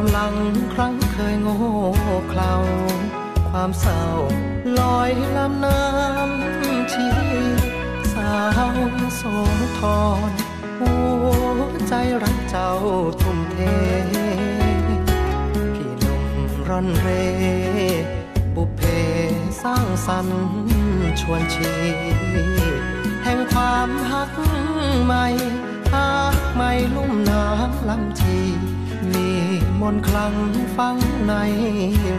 ความหลังครั้งเคยโง่เขลาความเศร้าลอยลำน้ำชีสาวโสธรหัวใจรักเจ้าทุ่มเท พี่หนุ่มร่อนเร บุเพสร้างสรรค์ชวนชีแห่งความหักใหม่หักใหม่ลุ่มน้ำลำชี มนคลังฟังใน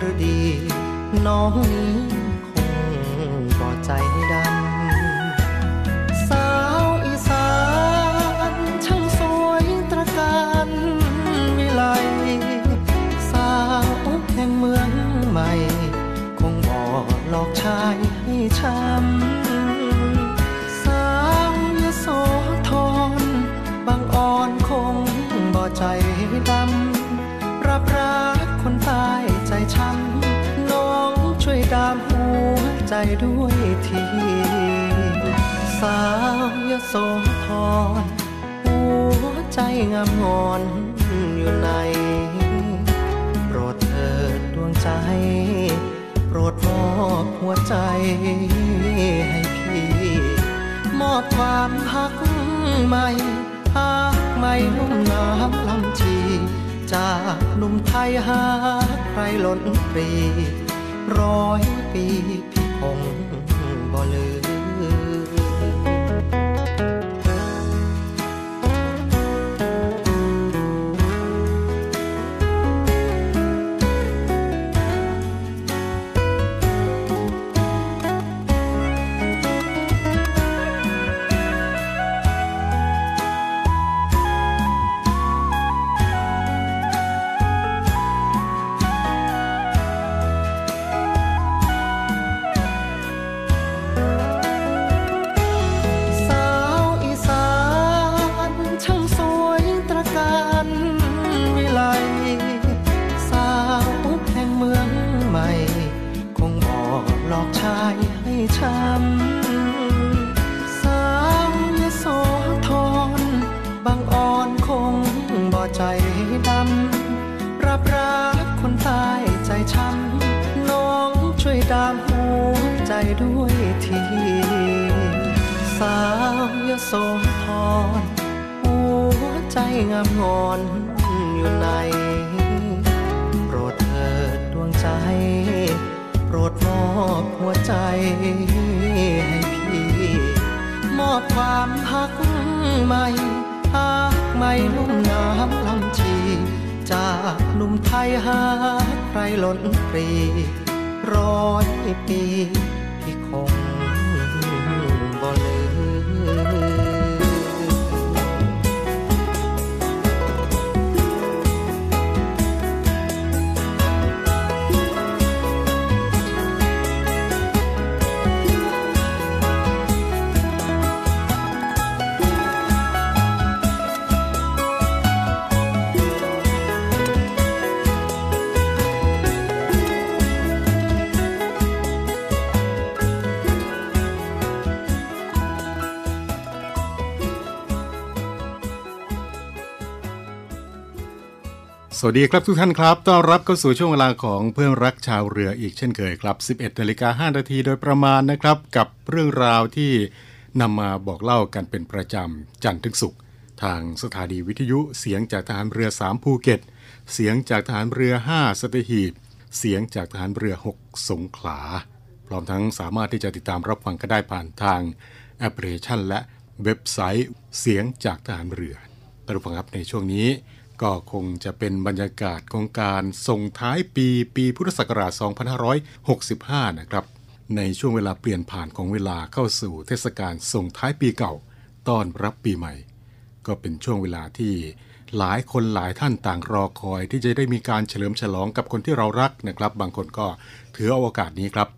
ฤดี น้องนี้คงบ่ใจดำ สาวอีสานช่างสวยตระการวิไล สาวแห่งเมืองใหม่ คงบ่หลอกชายให้ช้ำ สาวยโสธรบางอ่อนคงบ่ใจดำ ด้วยทีสาวยโสธรหัวใจงามงอนอยู่ใน โปรดเถิดดวงใจ โปรดมอบหัวใจให้พี่ มอบความหักใหม่หักใหม่ลุ่มน้ำลำชีจากหนุ่มไทยหาใครหล้นปรีร้อยปี พี่ อบหัวใจให้พี่ มอบความหักใหม่หักใหม่ลุ่มน้ำลำชี จากหนุ่มไทยหาใครล้นปรีร้อยปีพี่คงบ่ลืม สวัสดีครับทุกท่านครับ ต้อนรับเข้าสู่ช่วงเวลาของเพื่อนรักชาวเรืออีกเช่นเคยครับ 11นาฬิกา5นาทีโดยประมาณนะครับ กับเรื่องราวที่นำมาบอกเล่ากันเป็นประจำจันทร์ถึงศุกร์ทางสถานีวิทยุเสียงจากทหารเรือ 3 ภูเก็ต เสียงจากทหารเรือ 5 สตหีบ เสียงจากทหารเรือ 6 สงขลา พร้อมทั้งสามารถที่จะติดตามรับฟังก็ได้ผ่านทางแอปพลิเคชัน และเว็บไซต์เสียงจากทหารเรือตท่านผู้ฟังครับในช่วงนี้ ก็คงจะเป็นบรรยากาศของการส่งท้ายปีปีพุทธศักราช 2565 นะครับ ในช่วงเวลาเปลี่ยนผ่านของเวลาเข้าสู่เทศกาลส่งท้ายปีเก่า ต้อนรับปีใหม่ ก็เป็นช่วงเวลาที่หลายคนหลายท่านต่างรอคอย ที่จะได้มีการเฉลิมฉลองกับคนที่เรารักนะครับ บางคนก็ถือเอาโอกาสนี้ครับ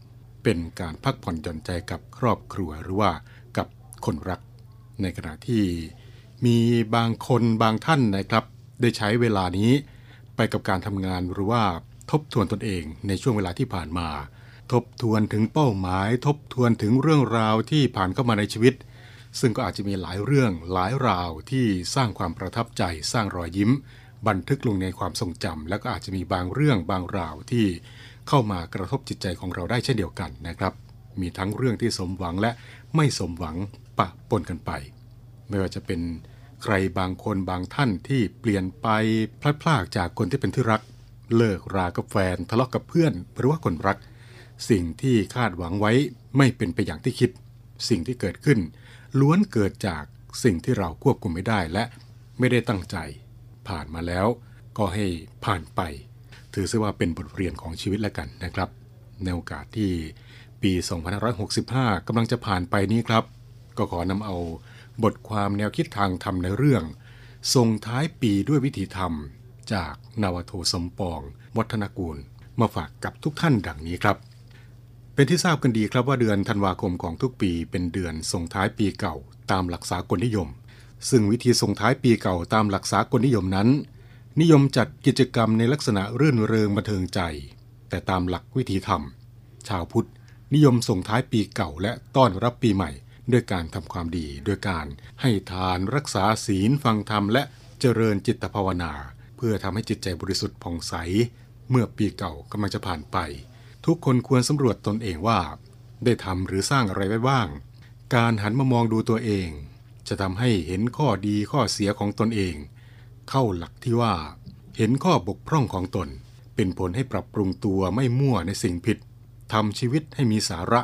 เป็นการพักผ่อนหย่อนใจกับครอบครัวหรือว่ากับคนรัก ในขณะที่มีบางคนบางท่านนะครับ ได้ใช้เวลานี้ ไปกับการทำงานหรือว่าทบทวนตนเองในช่วงเวลาที่ผ่านมา ทบทวนถึงเป้าหมาย ทบทวนถึงเรื่องราวที่ผ่านเข้ามาในชีวิต ซึ่งก็อาจจะมีหลายเรื่องหลายราวที่สร้างความประทับใจสร้างรอยยิ้ม บันทึกลงในความทรงจำแล้วก็อาจจะมีบางเรื่องบางราวที่เข้ามากระทบจิตใจของเราได้เช่นเดียวกันนะครับ มีทั้งเรื่องที่สมหวังและไม่สมหวังปะปนกันไป ไม่ว่าจะเป็น ใครบางคนบางท่านที่เปลี่ยนไปพลัดพรากจากคนที่เป็นที่รัก เลิกรากับแฟนทะเลาะกับเพื่อนหรือว่าคนรัก สิ่งที่คาดหวังไว้ไม่เป็นไปอย่างที่คิด สิ่งที่เกิดขึ้น ล้วนเกิดจากสิ่งที่เราควบคุมไม่ได้และไม่ได้ตั้งใจ ผ่านมาแล้วก็ให้ผ่านไป ถือซะว่าเป็นบทเรียนของชีวิตแล้วกันนะครับ ในโอกาสที่ปี 2565กำลังจะผ่านไปนี้ครับ ก็ขอนำเอา บทความแนวคิดทางธรรมในเรื่อง ส่งท้ายปีด้วยวิธีธรรม จากนาวโทสมปอง วัฒนกูล มาฝากกับทุกท่านดังนี้ครับ เป็นที่ทราบกันดีครับว่าเดือนธันวาคมของทุกปี เป็นเดือนส่งท้ายปีเก่า ตามหลักษากลนิยม ซึ่งวิธีส่งท้ายปีเก่าตามหลักษากลนิยมนั้น นิยมจัดกิจกรรมในลักษณะรื่นเริงบันเทิงใจ แต่ตามหลักวิธีธรรม ชาวพุทธนิยมส่งท้ายปีเก่าและต้อนรับปีใหม่ ด้วยการทำความดีด้วยการให้ทานรักษาศีลฟังธรรมและเจริญจิตภาวนา เพื่อทำให้จิตใจบริสุทธิ์ผ่องใส เมื่อปีเก่ากำลังจะผ่านไป ทุกคนควรสำรวจตนเองว่า ได้ทำหรือสร้างอะไรไว้บ้าง การหันมามองดูตัวเอง จะทำให้เห็นข้อดีข้อเสียของตนเอง เข้าหลักที่ว่า เห็นข้อบกพร่องของตน เป็นผลให้ปรับปรุงตัวไม่มั่วในสิ่งผิดทำชีวิตให้มีสาระ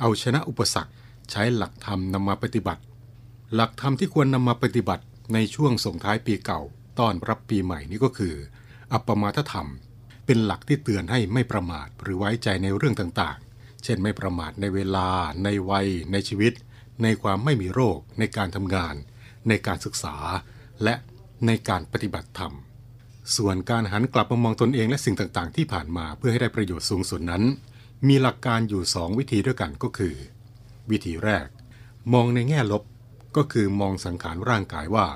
เอาชนะอุปสรรค ใช้หลักธรรมนำมาปฏิบัติ หลักธรรมที่ควรนำมาปฏิบัติในช่วงส่งท้ายปีเก่า ต้อนรับปีใหม่นี้ก็คือ อัปปมาทธรรม เป็นหลักที่เตือนให้ไม่ประมาทหรือไว้ใจในเรื่องต่างๆ เช่นไม่ประมาทในเวลา ในวัย ในชีวิต ในความไม่มีโรค ในการทำงาน ในการศึกษา และในการปฏิบัติธรรม ส่วนการหันกลับมามองตนเองและสิ่งต่างๆ ที่ผ่านมาเพื่อให้ได้ประโยชน์สูงสุดนั้น มีหลักการอยู่ 2 วิธีด้วยกันก็คือ วิธีแรก มองในแง่ลบก็คือมองสังขารร่างกายว่า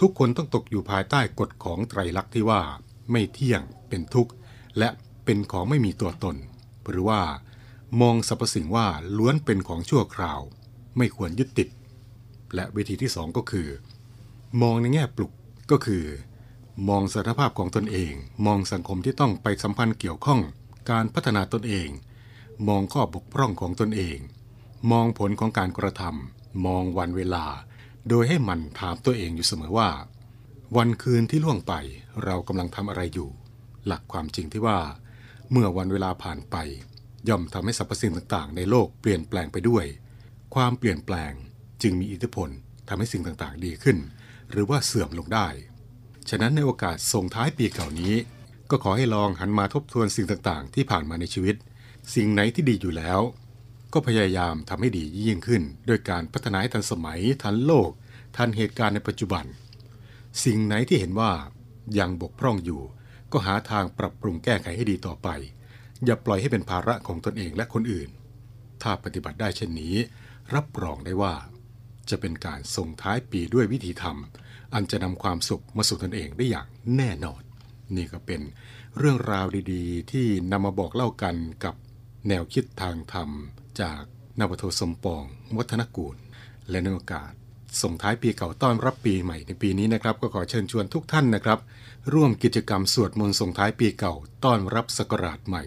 ทุกคนต้องตกอยู่ภายใต้กฎของไตรลักษณ์ที่ว่า ไม่เที่ยง เป็นทุกข์ และเป็นของไม่มีตัวตน หรือว่า มองสรรพสิ่งว่าล้วนเป็นของชั่วคราว ไม่ควรยึดติด และวิธีที่สองก็คือ มองในแง่ปลุกก็คือ มองสถานภาพของตนเอง มองสังคมที่ต้องไปสัมพันธ์เกี่ยวข้อง การพัฒนาตนเอง มองข้อบกพร่องของตนเอง มองผลของการกระทำมองวันเวลา โดยให้มันถามตัวเองอยู่เสมอว่า วันคืนที่ล่วงไปเรากำลังทำอะไรอยู่ หลักความจริงที่ว่า เมื่อวันเวลาผ่านไป ย่อมทำให้สรรพสิ่งต่างๆ ในโลกเปลี่ยนแปลงไปด้วย ความเปลี่ยนแปลงจึงมีอิทธิพลทำให้สิ่งต่างๆ ดีขึ้น หรือว่าเสื่อมลงได้ ฉะนั้นในโอกาสส่งท้ายปีเก่านี้ ก็ขอให้ลองหันมาทบทวนสิ่งต่างๆ ที่ผ่านมาในชีวิต สิ่งไหนที่ดีอยู่แล้ว ก็พยายามทำให้ดียิ่งขึ้นโดยการพัฒนาให้ทันสมัยทันโลก ทันเหตุการณ์ในปัจจุบัน สิ่งไหนที่เห็นว่ายังบกพร่องอยู่ ก็หาทางปรับปรุงแก้ไขให้ดีต่อไป อย่าปล่อยให้เป็นภาระของตนเองและคนอื่น ถ้าปฏิบัติได้เช่นนี้ รับรองได้ว่า จะเป็นการส่งท้ายปีด้วยวิธีธรรม อันจะนำความสุขมาสู่ตนเองได้อย่างแน่นอน นี่ก็เป็นเรื่องราวดีๆ ที่นำมาบอกเล่ากันกับ แนวคิดทางธรรม จากนวโทสมปอง วัฒนกูล และในโอกาสส่งท้ายปีเก่าต้อนรับปีใหม่ในปีนี้นะครับ ก็ขอเชิญชวนทุกท่านนะครับ ร่วมกิจกรรมสวดมนต์ส่งท้ายปีเก่าต้อนรับศักราชใหม่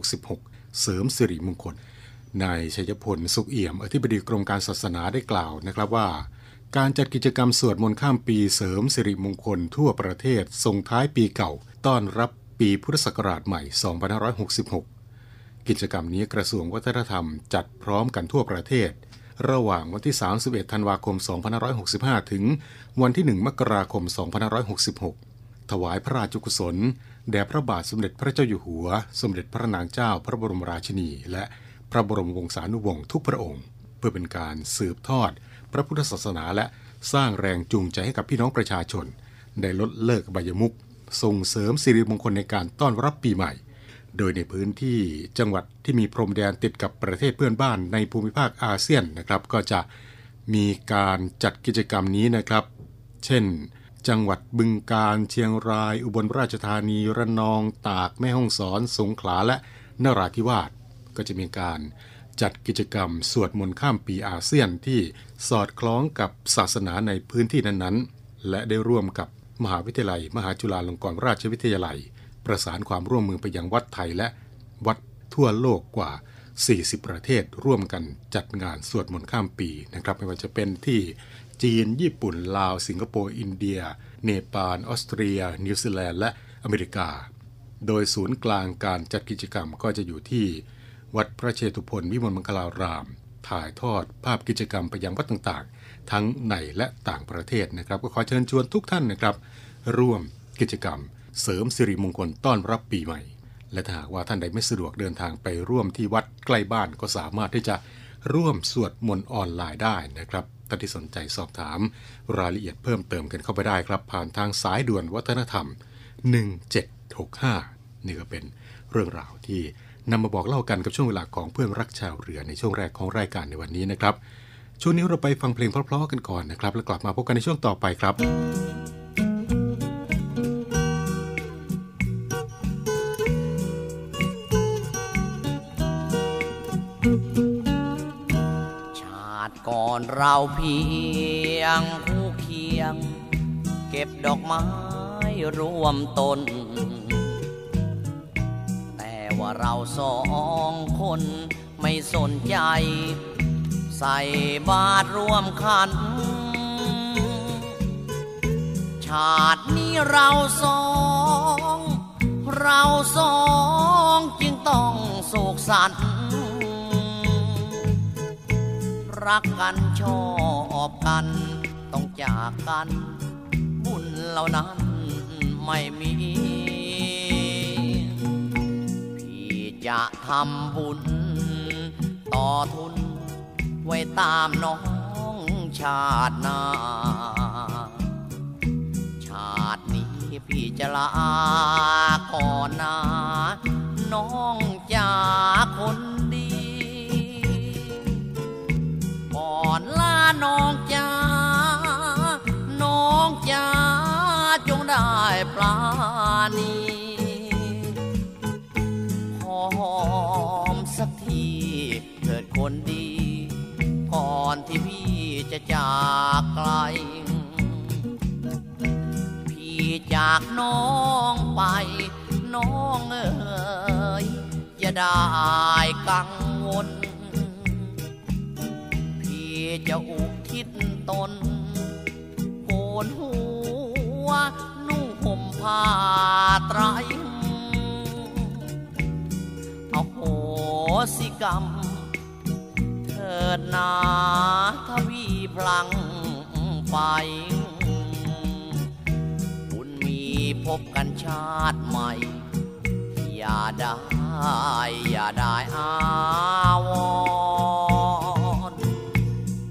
2566 เสริมสิริมงคลนายชัยพลสุขเอี่ยม อธิบดีกรมการศาสนาได้กล่าวนะครับว่า การจัดกิจกรรมสวดมนต์ข้ามปีเสริมสิริมงคลทั่วประเทศส่งท้ายปีเก่า ต้อนรับปีพุทธศักราชใหม่ 2566 กิจกรรมนี้กระทรวงวัฒนธรรมจัดพร้อมกันทั่วประเทศ ระหว่างวันที่ 31 ธันวาคม 2565 ถึงวันที่ 1 มกราคม 2566 ถวายพระราชกุศล แด่พระบาทสมเด็จพระเจ้าอยู่หัว สมเด็จพระนางเจ้าพระบรมราชินี และพระบรมวงศานุวงศ์ทุกพระองค์ เพื่อเป็นการสืบทอด พระพุทธศาสนาและสร้างแรงจูงใจให้กับพี่น้องประชาชน ได้ลดเลิกบายมุกส่งเสริมสิริมงคลในการต้อนรับปีใหม่ โดยในพื้นที่จังหวัดที่มีพรมแดนติดกับประเทศเพื่อนบ้านในภูมิภาคอาเซียนนะครับ ก็จะมีการจัดกิจกรรมนี้นะครับ เช่น จังหวัดบึงกาฬเชียงราย อุบลราชธานีระนอง ตากแม่ฮ่องสอน สงขลาและนราธิวาสก็จะมีการจัดกิจกรรมสวดมนต์ข้ามปีอาเซียนที่สอดคล้องกับศาสนาในพื้นที่นั้นๆ และได้ร่วมกับมหาวิทยาลัย มหาจุฬาลงกรณราชวิทยาลัย ประสานความร่วมมือไปยังวัดไทยและวัดทั่วโลกกว่า 40 ประเทศร่วมกันจัดงานสวดมนต์ข้ามปีนะครับไม่ว่าจะเป็นที่จีน ญี่ปุ่น ลาว สิงคโปร์ อินเดีย เนปาล ออสเตรีย นิวซีแลนด์ และอเมริกา โดยศูนย์กลางการจัดกิจกรรมก็จะอยู่ที่วัดพระเชตุพนวิมลมังคลาราม ถ่ายทอดภาพกิจกรรมไปยังวัดต่างๆ ทั้งในและต่างประเทศนะครับ ก็ขอเชิญชวนทุกท่านนะครับ ร่วมกิจกรรม เสริมสิริมงคลต้อนรับปีใหม่ และถ้าหากว่าท่านใดไม่สะดวกเดินทางไปร่วมที่วัดใกล้บ้านก็สามารถที่จะร่วมสวดมนต์ออนไลน์ได้นะครับท่านที่สนใจสอบถาม รายละเอียดเพิ่มเติมกันเข้าไปได้ครับ ผ่านทางสายด่วนวัฒนธรรม 1765 นี่ก็เป็นเรื่องราวที่นำมาบอกเล่ากันกับช่วงเวลาของเพื่อนรักชาวเรือในช่วงแรกของรายการในวันนี้นะครับ ช่วงนี้เราไปฟังเพลงเพราะๆกันก่อนนะครับ แล้วกลับมาพบกันในช่วงต่อไปครับ อนเราเพียงคู่เคียง เก็บดอกไม้รวมตน แต่ว่าเราสองคนไม่สนใจ ใส่บาตรร่วมขัน ชาตินี้เราสอง เราสองจึงต้องโศกสัน รักกันชอบกัน ต้องจากกัน บุญเหล่านั้นไม่มี พี่จะทำบุญ ต่อทุน ไว้ตามน้องชาติหน้า ชาตินี้พี่จะลาก่อนนะน้อง ณีหอมสักทีเถิดคนดี ก่อนที่พี่จะจากไกล พี่จากน้องไป น้องเอ๋ยจะได้กังวล พี่จะอุทิศตนโกนหัว ผ้าไตรเอาโหสิกรรม เถิดนาทวีพลังไปบุญมีพบกันชาติใหม่ อย่าได้ อย่าได้อาวร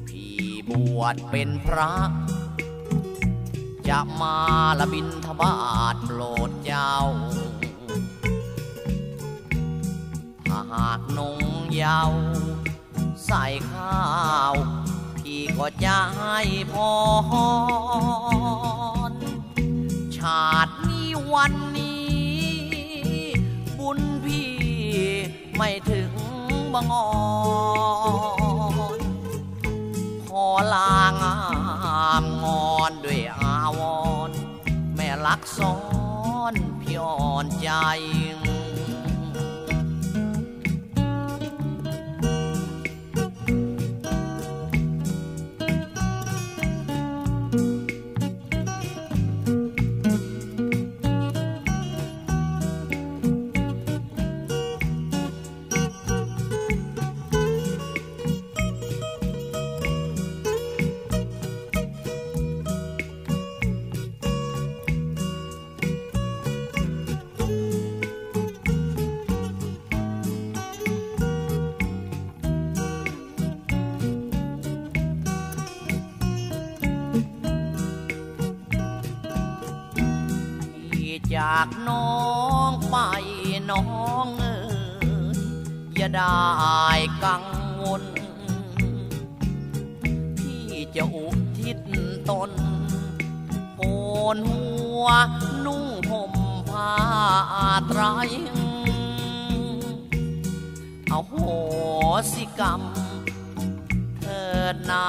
พี่บวชเป็นพระ จะมาละบินทบาทโปรดเจ้า ถ้าหากนงเยาวใส่ข้าว พี่ก็จะให้พร ชาตินี้วันนี้ บุญพี่ไม่ถึงบังอ่อน ขอลางา มงอนด้วยอาวรแม่ลักซ้อนพี่อ่อนใจ จากน้องไปน้องเอ๋ยอย่าได้กังวลพี่จะอุทิศตนโกนหัวนุ่งห่มผ้าไตรเอาโหสิกรรมเถิดนา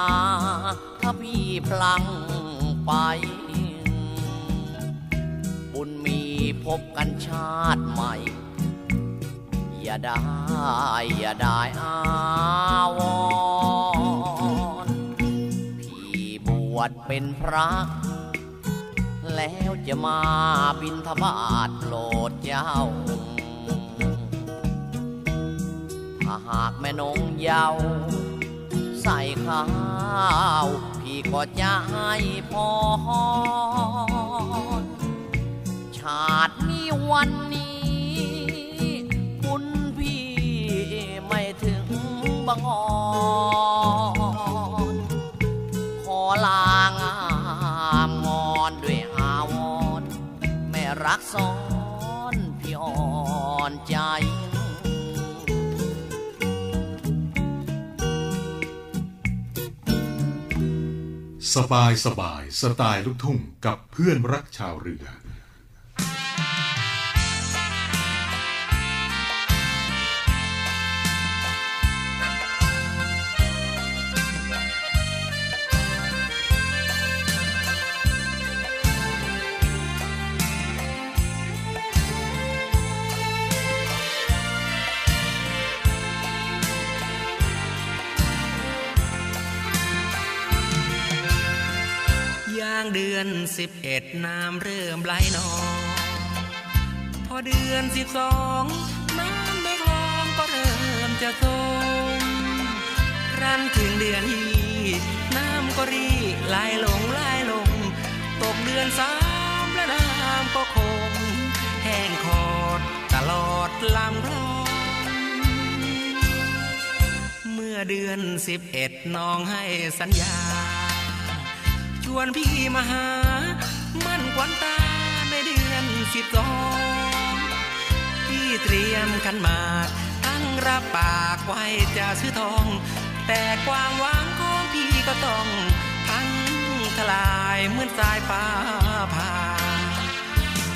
ถ้าพี่พลังไป พบกันชาติใหม่ อย่าได้ อย่าได้อาวรพี่บวชเป็นพระ แล้วจะมาบินทบาทโปรดเจ้า ถ้าหากแม่นงเยาวใส่ข้าว พี่ก็จะให้พร ชาตินี้วันนี้ คุณพี่ไม่ถึงบังอ่อนขอลางามงอนด้วยอาวรณ์แม่รักซ้อนพี่อ่อนใจสบายสบายสไตล์ลูกทุ่งกับเพื่อนรักชาวเรือ เดือนสิบเอ็ดน้ำเริ่มไหลนอง พอเดือนสิบสองน้ำในคลองก็เริ่มจะทรงครั้นถึงเดือนที่น้ำก็รีไหลลงไหลลง ตกเดือนสามและน้ำก็คง แห้งขอดตลอดลำคลองเมื่อเดือนสิบเอ็ดน้องให้สัญญา วนพี่มาหา มั่นควันตาในเดือนสิบสองพี่เตรียมขันมา ตั้งรับปากไว้จะซื้อทอง แต่ความหวังของพี่ก็ต้อง พังทลายเหมือนสายฟ้าผ่า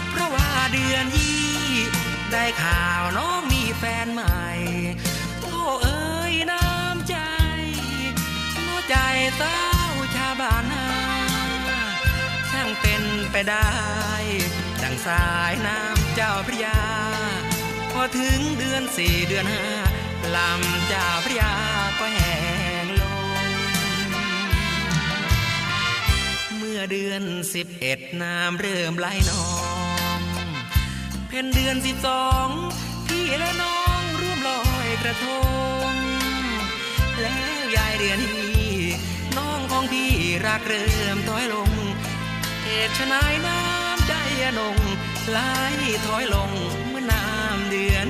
เพราะว่าเดือนยี่ได้ข่าวน้องมีแฟนใหม่ โอ้เอ๋ยน้ำใจหัวใจเต้าชาบ้านนาางเป็นไปได้ ดังสายน้ำเจ้าพระยา พอถึงเดือนสี่เดือนห้าลำเจ้าพระยาก็แห้งลง เมื่อเดือนสิบเอ็ดน้ำเริ่มไหลนอง เพ็ญเดือนสิบสองพี่และน้องร่วมลอยกระทง แล้วยายเดือนนี้น้องของพี่รักเริ่มถอยลง เหตุไฉนน้ำใจอนงไหลถอยลงเมื่อน้ำเดือน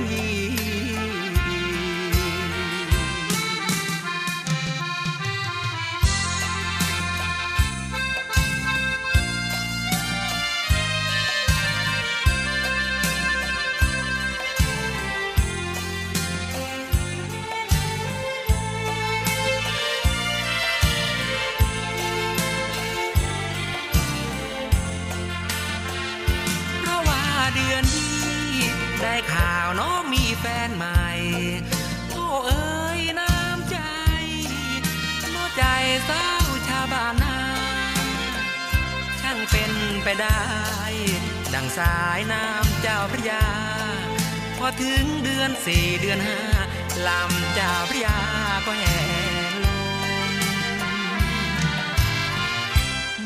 ได้ข่าวน้องมีแฟนใหม่ โอ้เอ๋ยน้ำใจน้อใจสาชาวบ้านนาช่างเป็นไปได้ ดังสายน้ำเจ้าพระยา พอถึงเดือนสี่เดือนห้าลำเจ้าพระยาก็แห้งลง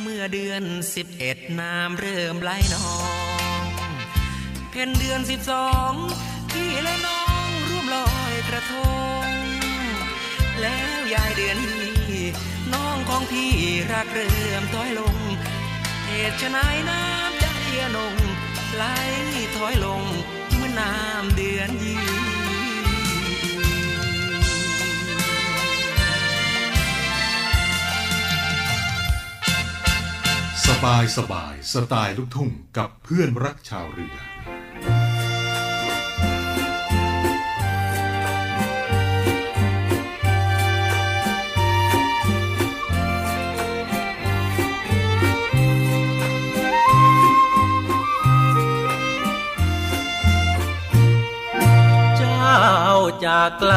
เมื่อเดือนสิบเอ็ดน้ำเริ่มไหลนอง พ็ญเดือนสิบสองพี่และน้องร่วมลอยกระทง แล้วยายเดือนนี้น้องของพี่รักเริ่มถอยลงเหตุไฉนน้ำใจอนงไหลถอยลงเมื่อน้ำเดือนยีสบายสบายสไตล์ลูกทุ่งกับเพื่อนรักชาวเรือ จากไกล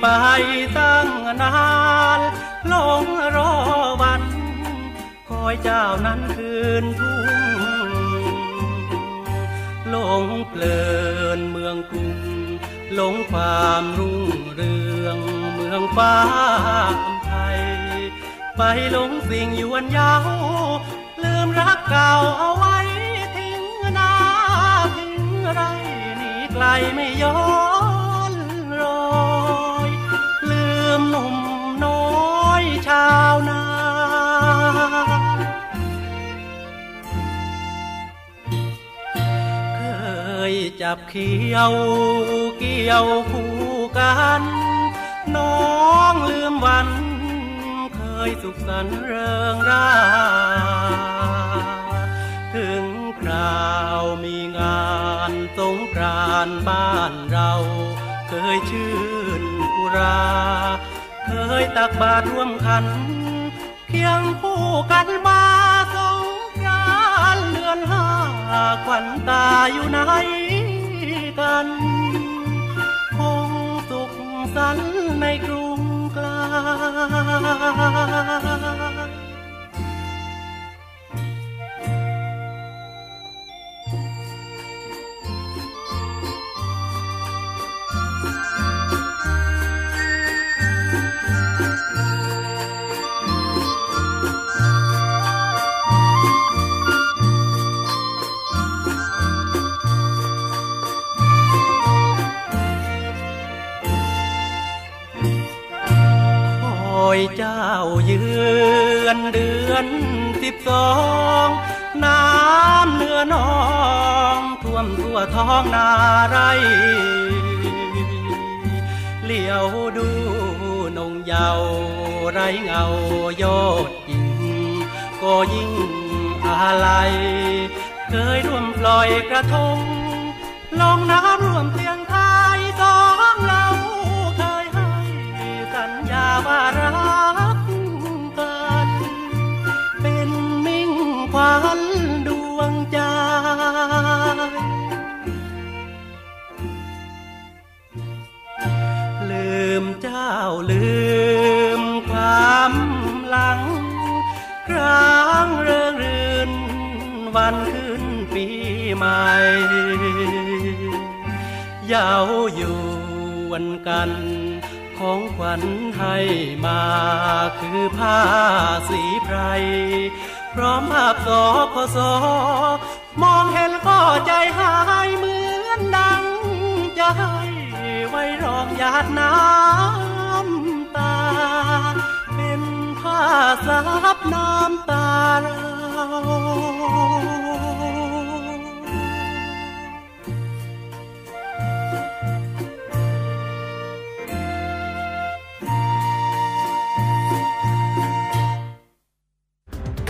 ไปตั้งนานหลงรอวัน คอยเจ้านั้นคืนทุ่งหลงเพลินเมืองกรุงหลงความรุ่งเรืองเมืองฟ้าไทย ไปหลงสิ่งยวนยาวลืมรักเก่าเอาไว้ทิ้งนาทิ้งไรหนีไกลไม่ย้อน มหนุ่มน้อยชาวนาเคยจับเขียวเกี่ยวคู่กัน น้องลืมวัน เคยสุขสันต์เริงราถึงคราวมีงานสงกรานต์บ้านเรา เคยชื่นอุรา ยตักบาตรร่วมขัน เคียงคู่กันมาสงกรานเดือนห้าควันตาอยู่ไหนกันคงสุขสันในกรุงกลค อนสิบสองน้ำเนื้อนองท่วมทั่วท้องนาไรเหลียวดูนงเยาไรเงายอดยิงก็ยิ่งอะไร เคยร่วมปล่อยกระทงลองน้ำร่วมเสียง ลืมความหลัง ครั้งเริงรื่น วันขึ้นปีใหม่ยาวอยู่วันกันของขวัญให้มาคือผ้าสีไพร พร้อมภาพสอขอสอมองเห็นก็ใจหายเหมือนดังใจไว้รองหยาดน้ำ ผ้าซับน้ำตาเรา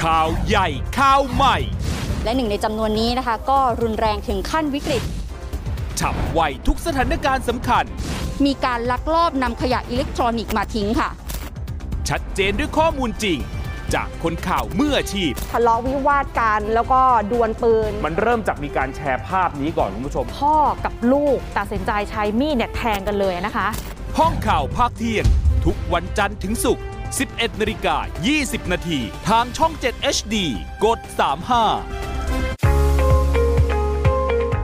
ข่าวใหญ่ข่าวใหม่ และหนึ่งในจำนวนนี้นะคะ ก็รุนแรงถึงขั้นวิกฤต ฉับไวทุกสถานการณ์สำคัญ มีการลักลอบนำขยะอิเล็กทรอนิกส์มาทิ้งค่ะ ชัดเจนด้วยข้อมูลจริง จากคนข่าวมืออาชีพ ทะเลาะวิวาทกันแล้วก็ดวลปืน มันเริ่มจากมีการแชร์ภาพนี้ก่อนคุณผู้ชม พ่อกับลูกตัดสินใจใช้มีดเนี่ยแทงกันเลยนะคะ ห้องข่าวภาคเที่ยง ทุกวันจันทร์ถึงศุกร์ 11นาฬิกา20 นาที ทางช่อง 7 HD กด 35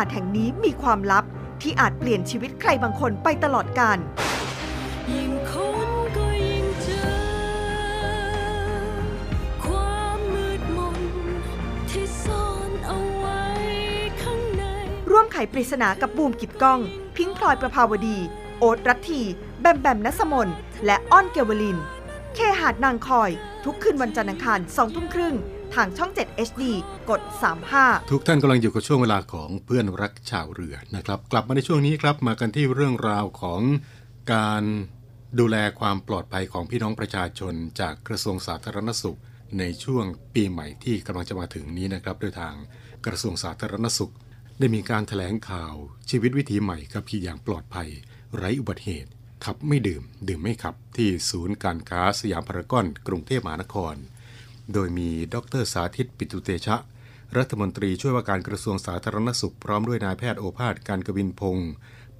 าสแห่งนี้มีความลับที่อาจเปลี่ยนชีวิตใครบางคนไปตลอดกาลร่วมไขปริศนากับบูมกิดก้อง พิงพลอยประภาวดี โอ๊ตรัตที แบมแบมนัสมน และอ้อนเกวลิน เคหาดนางคอย ทุกคืนวันจันทร์อังคารสองทุ่มครึ่ง ทางช่อง 7 HD กด 35 ทุกท่านกำลังอยู่กับช่วงเวลาของเพื่อนรักชาวเรือนะครับ กลับมาในช่วงนี้ครับมากันที่เรื่องราวของการดูแลความปลอดภัยของพี่น้องประชาชน จากกระทรวงสาธารณสุข ในช่วงปีใหม่ที่กำลังจะมาถึงนี้นะครับโดยทางกระทรวงสาธารณสุข ได้มีการถแถลงข่าวชีวิตวิถีใหม่ขับขี่อย่างปลอดภัย ไร้อุบัติเหตุ ขับไม่ดื่ม ดื่มไม่ขับที่ศูนย์การค้าสยามพารากอนกรุงเทพมหานคร โดยมีดรสาธิตปิตุเตชะ รัฐมนตรีช่วยว่าการกระทรวงสาธารณสุข พร้อมด้วยนายแพทย์โอภาสการกวินพงศ์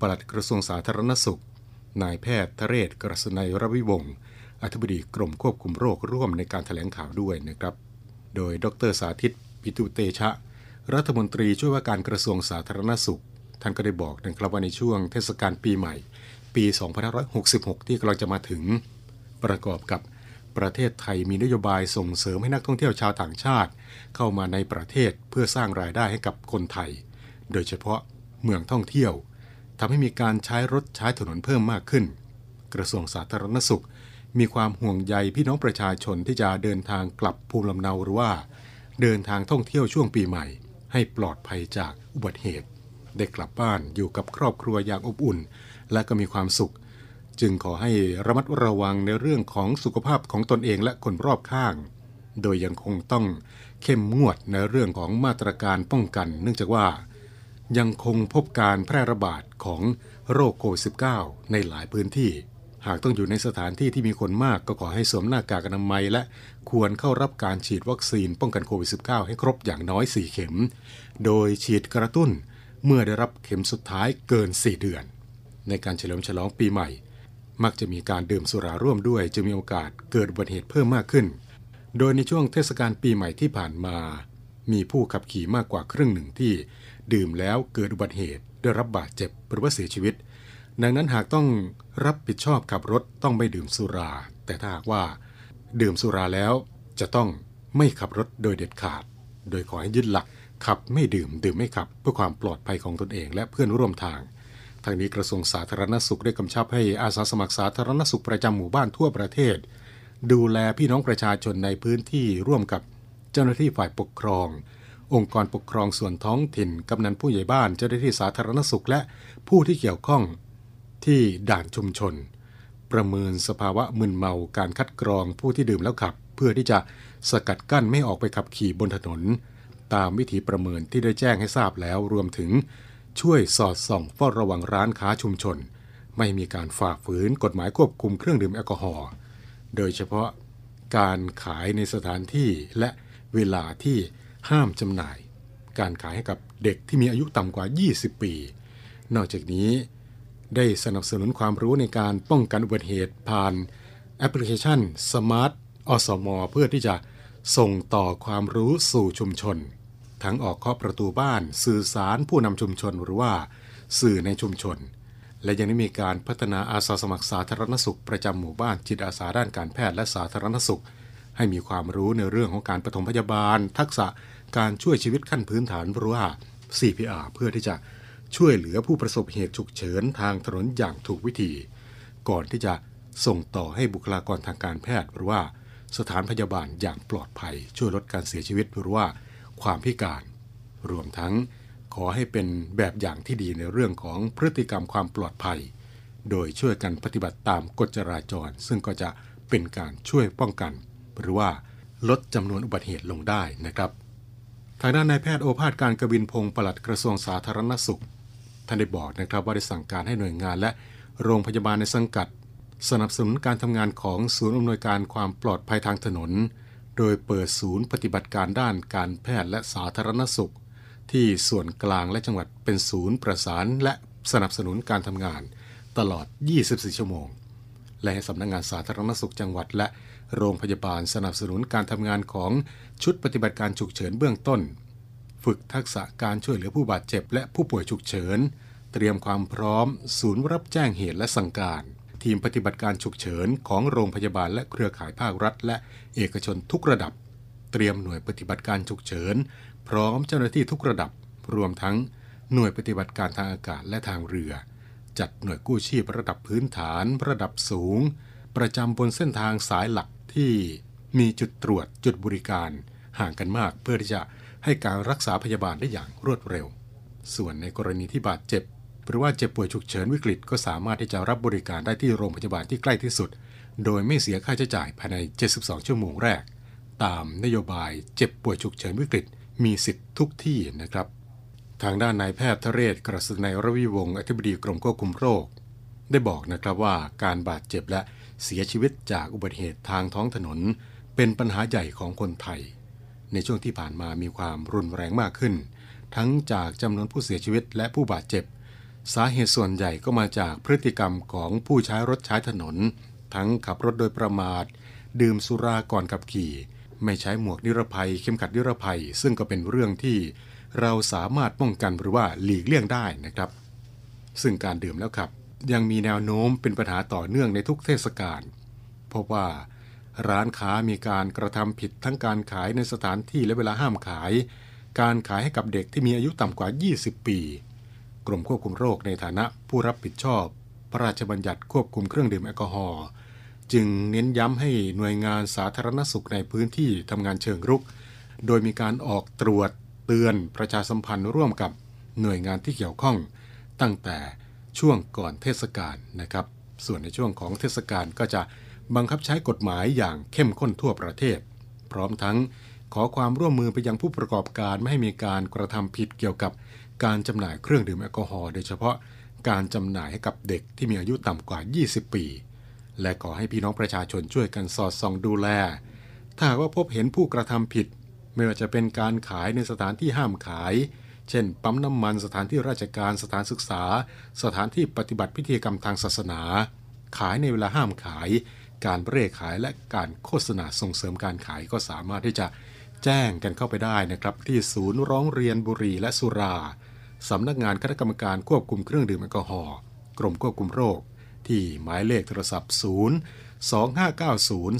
ปลัดกระทรวงสาธารณสุข นายแพทย์ทะเรศกรสนัยรวิวงศ์อธิบดีกรมควบคุมโรคร่วมในการถแถลงข่าวด้วยนะครับ โดยดรสาธิตปิตุเตชะ รัฐมนตรีช่วยว่าการกระทรวงสาธารณสุข ท่านก็ได้บอกนะครับว่าในช่วงเทศกาลปีใหม่ ปี 2566 ที่กำลังจะมาถึง ประกอบกับ ประเทศไทยมีนโยบายส่งเสริมให้นักท่องเที่ยวชาวต่างชาติ เข้ามาในประเทศเพื่อสร้างรายได้ให้กับคนไทย โดยเฉพาะเมืองท่องเที่ยวทำให้มีการใช้รถใช้ถนนเพิ่มมากขึ้น กระทรวงสาธารณสุข มีความห่วงใยพี่น้องประชาชนที่จะเดินทางกลับภูมิลำเนาหรือว่า เดินทางท่องเที่ยวช่วงปีใหม่ ให้ปลอดภัยจากอุบัติเหตุ ได้กลับบ้านอยู่กับครอบครัวอย่างอบอุ่น และก็มีความสุข จึงขอให้ระมัดระวังในเรื่องของสุขภาพของตนเองและคนรอบข้าง โดยยังคงต้องเข้มงวดในเรื่องของมาตรการป้องกัน เนื่องจากว่า ยังคงพบการแพร่ระบาดของโรคโควิด -19 ในหลายพื้นที่ หากต้องอยู่ในสถานที่ที่มีคนมากก็ขอให้สวมหน้ากากอนามัย และควรเข้ารับการฉีดวัคซีนป้องกันโควิด -19 ให้ครบอย่างน้อย 4 เข็ม โดยฉีดกระตุ้นเมื่อได้รับเข็มสุดท้ายเกิน 4 เดือน ในการเฉลิมฉลองปีใหม่ มักจะมีการดื่มสุราร่วมด้วยจึงมีโอกาสเกิดอุบัติเหตุเพิ่มมากขึ้น โดยในช่วงเทศกาลปีใหม่ที่ผ่านมา มีผู้ขับขี่มากกว่าครึ่งหนึ่งที่ ดื่มแล้วเกิดอุบัติเหตุได้รับบาดเจ็บหรือว่าเสียชีวิต ดังนั้นหากต้องรับผิดชอบขับรถต้องไม่ดื่มสุรา แต่ถ้าหากว่า ดื่มสุราแล้วจะต้องไม่ขับรถโดยเด็ดขาด โดยขอให้ยึดหลักขับไม่ดื่มดื่มไม่ขับเพื่อความปลอดภัยของตนเองและเพื่อนร่วมทาง ทางนี้กระทรวงสาธารณสุขได้กำชับให้อาสาสมัครสาธารณสุขประจำหมู่บ้านทั่วประเทศ ดูแลพี่น้องประชาชนในพื้นที่ร่วมกับเจ้าหน้าที่ฝ่ายปกครอง องค์กรปกครองส่วนท้องถิ่นกำนันผู้ใหญ่บ้านเจ้าหน้าที่สาธารณสุขและผู้ที่เกี่ยวข้องที่ด่านชุมชน ประเมินสภาวะมึนเมาการคัดกรองผู้ที่ดื่มแล้วขับ เพื่อที่จะสกัดกั้นไม่ออกไปขับขี่บนถนน ตามวิธีประเมินที่ได้แจ้งให้ทราบแล้วรวมถึง ช่วยสอดส่องเฝ้าระวังร้านค้าชุมชน ไม่มีการฝ่าฝืนกฎหมายควบคุมเครื่องดื่มแอลกอฮอล์โดยเฉพาะการขายในสถานที่และเวลาที่ห้ามจำหน่าย การขายให้กับเด็กที่มีอายุต่ำกว่า 20 ปี นอกจากนี้ ได้สนับสนุนความรู้ในการป้องกันอุบัติเหตุผ่านแอปพลิเคชัน Smart อสม เพื่อที่จะส่งต่อความรู้สู่ชุมชน ทั้งออกเคาะประตูบ้าน สื่อสารผู้นำชุมชนหรือว่า สื่อในชุมชน และยังได้มีการพัฒนาอาสาสมัครสาธารณสุข ประจำหมู่บ้านจิตอาสาด้านการแพทย์และสาธารณสุข ให้มีความรู้ในเรื่องของการปฐมพยาบาล ทักษะการช่วยชีวิตขั้นพื้นฐานหรือว่า CPR เพื่อที่จะช่วยเหลือผู้ประสบเหตุฉุกเฉินทางถนนอย่างถูกวิธี ก่อนที่จะส่งต่อให้บุคลากรทางการแพทย์หรือว่า สถานพยาบาลอย่างปลอดภัย ช่วยลดการเสียชีวิตหรือว่า ความพิการ รวมทั้งขอให้เป็นแบบอย่างที่ดีในเรื่องของพฤติกรรมความปลอดภัย โดยช่วยกันปฏิบัติตามกฎจราจร ซึ่งก็จะเป็นการช่วยป้องกัน หรือว่าลดจำนวนอุบัติเหตุลงได้นะครับทางด้านนายแพทย์โอภาสการกบินพงศ์ปลัดกระทรวงสาธารณสุข ท่านได้บอกนะครับว่าได้สั่งการให้หน่วยงาน และโรงพยาบาลในสังกัด สนับสนุนการทำงานของศูนย์อำนวยการความปลอดภัยทางถนน โดยเปิดศูนย์ปฏิบัติการด้านการแพทย์และสาธารณสุข ที่ส่วนกลางและจังหวัดเป็นศูนย์ประสานและสนับสนุนการทำงาน ตลอด 24 ชั่วโมง และให้สำนักงงานสาธารณสุขจังหวัด และโรงพยาบาลสนับสนุนการทำงานของชุดปฏิบัติการฉุกเฉินเบื้องต้น ฝึกทักษะการช่วยเหลือผู้บาดเจ็บ และผู้ป่วยฉุกเฉิน เตรียมความพร้อม ศูนย์รับแจ้งเหตุและสั่งการ ทีมปฏิบัติการฉุกเฉินของโรงพยาบาลและเครือข่ายภาครัฐ และเอกชนทุกระดับ เตรียมหน่วยปฏิบัติการฉุกเฉิน พร้อมเจ้าหน้าที่ทุกระดับ รวมทั้งหน่วยปฏิบัติการทางอากาศและทางเรือ จัดหน่วยกู้ชีพระดับพื้นฐาน ระดับสูง ประจำบนเส้นทางสายหลักที่มีจุดตรวจจุดบริการ ห่างกันมากเพื่อที่จะให้การรักษาพยาบาลได้อย่างรวดเร็ว ส่วนในกรณีที่บาดเจ็บ หรือว่าเจ็บป่วยฉุกเฉินวิกฤต ก็สามารถที่จะรับบริการได้ที่โรงพยาบาลที่ใกล้ที่สุด โดยไม่เสียค่าใช้จ่ายภายใน 72 ชั่วโมงแรก ตามนโยบายเจ็บป่วยฉุกเฉินวิกฤต มีสิทธิ์ทุกที่นะครับ ทางด้านนายแพทย์ทเรศกระสุนในยรวิวงศ์อธิบดีกรมควบคุมโรค ได้บอกนะครับว่าการบาดเจ็บและเสียชีวิตจากอุบัติเหตุทางท้องถนน เป็นปัญหาใหญ่ของคนไทย ในช่วงที่ผ่านมามีความรุนแรงมากขึ้น ทั้งจากจำนวนผู้เสียชีวิตและผู้บาดเจ็บ สาเหตุส่วนใหญ่ก็มาจากพฤติกรรมของผู้ใช้รถใช้ถนน ทั้งขับรถโดยประมาท ดื่มสุราก่อนขับขี่ ไม่ใช้หมวกนิรภัย เข้มขัดนิรภัย ซึ่งก็เป็นเรื่องที่เราสามารถป้องกันหรือว่าหลีกเลี่ยงได้นะครับ ซึ่งการดื่มแล้วขับ ยังมีแนวโน้มเป็นปัญหาต่อเนื่องในทุกเทศกาลพบว่าร้านค้ามีการกระทำผิดทั้งการขายในสถานที่และเวลาห้ามขาย การขายให้กับเด็กที่มีอายุต่ำกว่า 20 ปี รมควบคุมโรคในฐานะผู้รับผิดชอบ พระราชบัญญัติควบคุมเครื่องดื่มแอลกอฮอล์จึงเน้นย้ำให้หน่วยงานสาธารณสุขในพื้นที่ทำงานเชิงรุก โดยมีการออกตรวจเตือนประชาสัมพันธ์ร่วมกับหน่วยงานที่เกี่ยวข้อง ตั้งแต่ช่วงก่อนเทศกาลนะครับ ส่วนในช่วงของเทศกาลก็จะบังคับใช้กฎหมายอย่างเข้มข้นทั่วประเทศ พร้อมทั้งขอความร่วมมือไปยังผู้ประกอบการไม่ให้มีการกระทำผิดเกี่ยวกับ การจำหน่ายเครื่องดื่มแอลกอฮอล์โดยเฉพาะการจำหน่ายให้กับเด็กที่มีอายุต่ำกว่า 20 ปี และขอให้พี่น้องประชาชนช่วยกันสอดส่องดูแล ถ้าว่าพบเห็นผู้กระทำผิด ไม่ว่าจะเป็นการขายในสถานที่ห้ามขาย เช่น ปั๊มน้ำมันสถานที่ราชการสถานศึกษา สถานที่ปฏิบัติพิธีกรรมทางศาสนา ขายในเวลาห้ามขาย การเร่ขายและการโฆษณาส่งเสริมการขายก็สามารถที่จะแจ้งกันเข้าไปได้นะครับ ที่ศูนย์ร้องเรียนบุรีและสุรา สำนักงานคณะกรรมการควบคุมเครื่องดื่มแอลกอฮอล์กรมควบคุมโรค ที่หมายเลขโทรศัพท์ 0 2590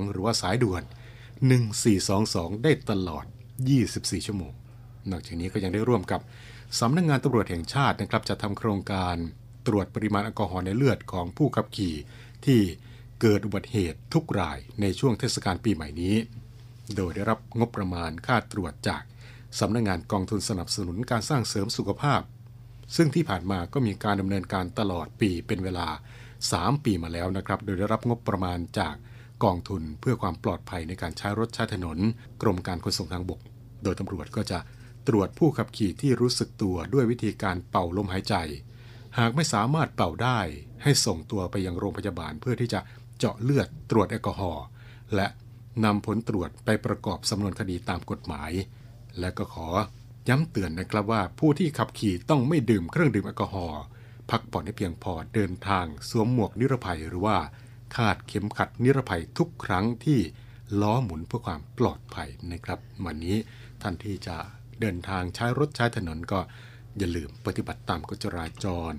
3342 หรือว่าสายด่วน 1422 ได้ตลอด 24 ชั่วโมง นอกจากนี้ก็ยังได้ร่วมกับสำนักงงานตำรวจแห่งชาตินะครับจะทำโครงการตรวจปริมาณแอลกอฮอล์ในเลือดของผู้ขับขี่ ที่เกิดอุบัติเหตุทุกรายในช่วงเทศกาลปีใหม่นี้ โดยได้รับงบประมาณค่าตรวจจาก สำนักงงานกองทุนสนับสนุนการสร้างเสริมสุขภาพ ซึ่งที่ผ่านมาก็มีการดำเนินการตลอดปีเป็นเวลา 3 ปีมาแล้วนะครับ โดยได้รับงบประมาณจากกองทุนเพื่อความปลอดภัยในการใช้รถใช้ถนน กรมการขนส่งทางบก โดยตำรวจก็จะตรวจผู้ขับขี่ที่รู้สึกตัวด้วยวิธีการเป่าลมหายใจ หากไม่สามารถเป่าได้ ให้ส่งตัวไปยังโรงพยาบาลเพื่อที่จะเจาะเลือดตรวจแอลกอฮอล์และนำผลตรวจไปประกอบสำนวนคดีตามกฎหมาย และก็ขอย้ำเตือนนะครับว่าผู้ที่ขับขี่ต้องไม่ดื่มเครื่องดื่มแอลกอฮอล์พักผ่อนให้เพียงพอเดินทางสวมหมวกนิรภัยหรือว่าคาดเข็มขัดนิรภัยทุกครั้งที่ล้อหมุนเพื่อความปลอดภัยนะครับวันนี้ท่านที่จะเดินทางใช้รถใช้ถนนก็อย่าลืมปฏิบัติตามกฎจราจร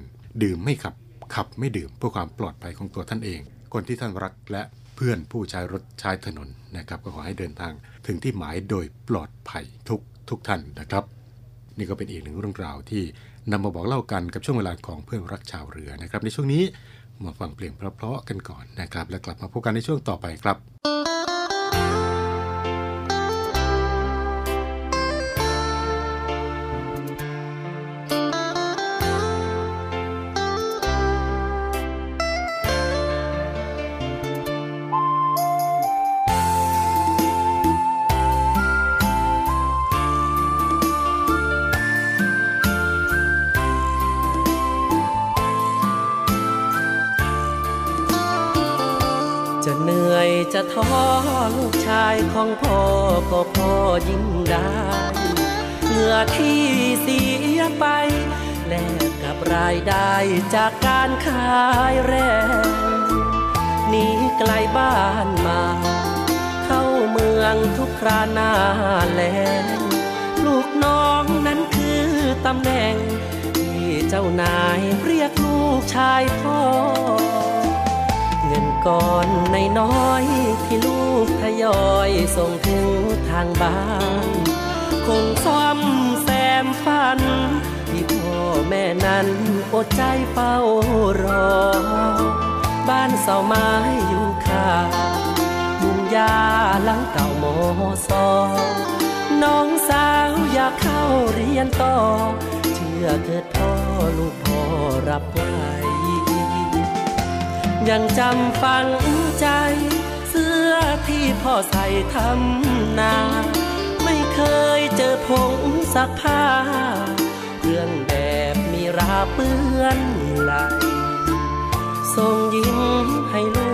ดื่มไม่ขับ ขับไม่ดื่มเพื่อความปลอดภัยของตัวท่านเอง คนที่ท่านรักและเพื่อนผู้ใช้รถใช้ถนนนะครับ ก็ขอให้เดินทาง ถึงที่หมายโดยปลอดภัยทุกทุกท่านนะครับ นี่ก็เป็นอีกหนึ่งเรื่องราวที่นำมาบอกเล่ากันกับช่วงเวลาของเพื่อนรักชาวเรือนะครับ ในช่วงนี้มาฟังเพลงเพราะๆกันก่อนนะครับ แล้วกลับมาพบกันในช่วงต่อไปครับ รายได้จากการขายแรงหนีไกลบ้านมา เข้าเมืองทุกคราหน้าแลงลูกน้องนั้นคือตำแหน่ง ที่เจ้านายเรียกลูกชายพ่อ เงินก้อนในน้อยที่ลูกทยอยส่งถึงทางบ้าน คงซ่อมแซ มฝัน ที่พ่อแม่นั้นอดใจเฝ้ารอ บ้านเสาไม้อยู่ข้ามุงยาหลังเก่าโมซอน้องสาวอยากเข้าเรียนต่อ เชื่อเถิดพ่อลูกพ่อรับไว้ยังจำฝังใจ เสื้อที่พ่อใส่ทำนา เคยเจอผงซักผ้าเครื่องแบบมีราเปื้อนไหลส่งยิ้มให้ลู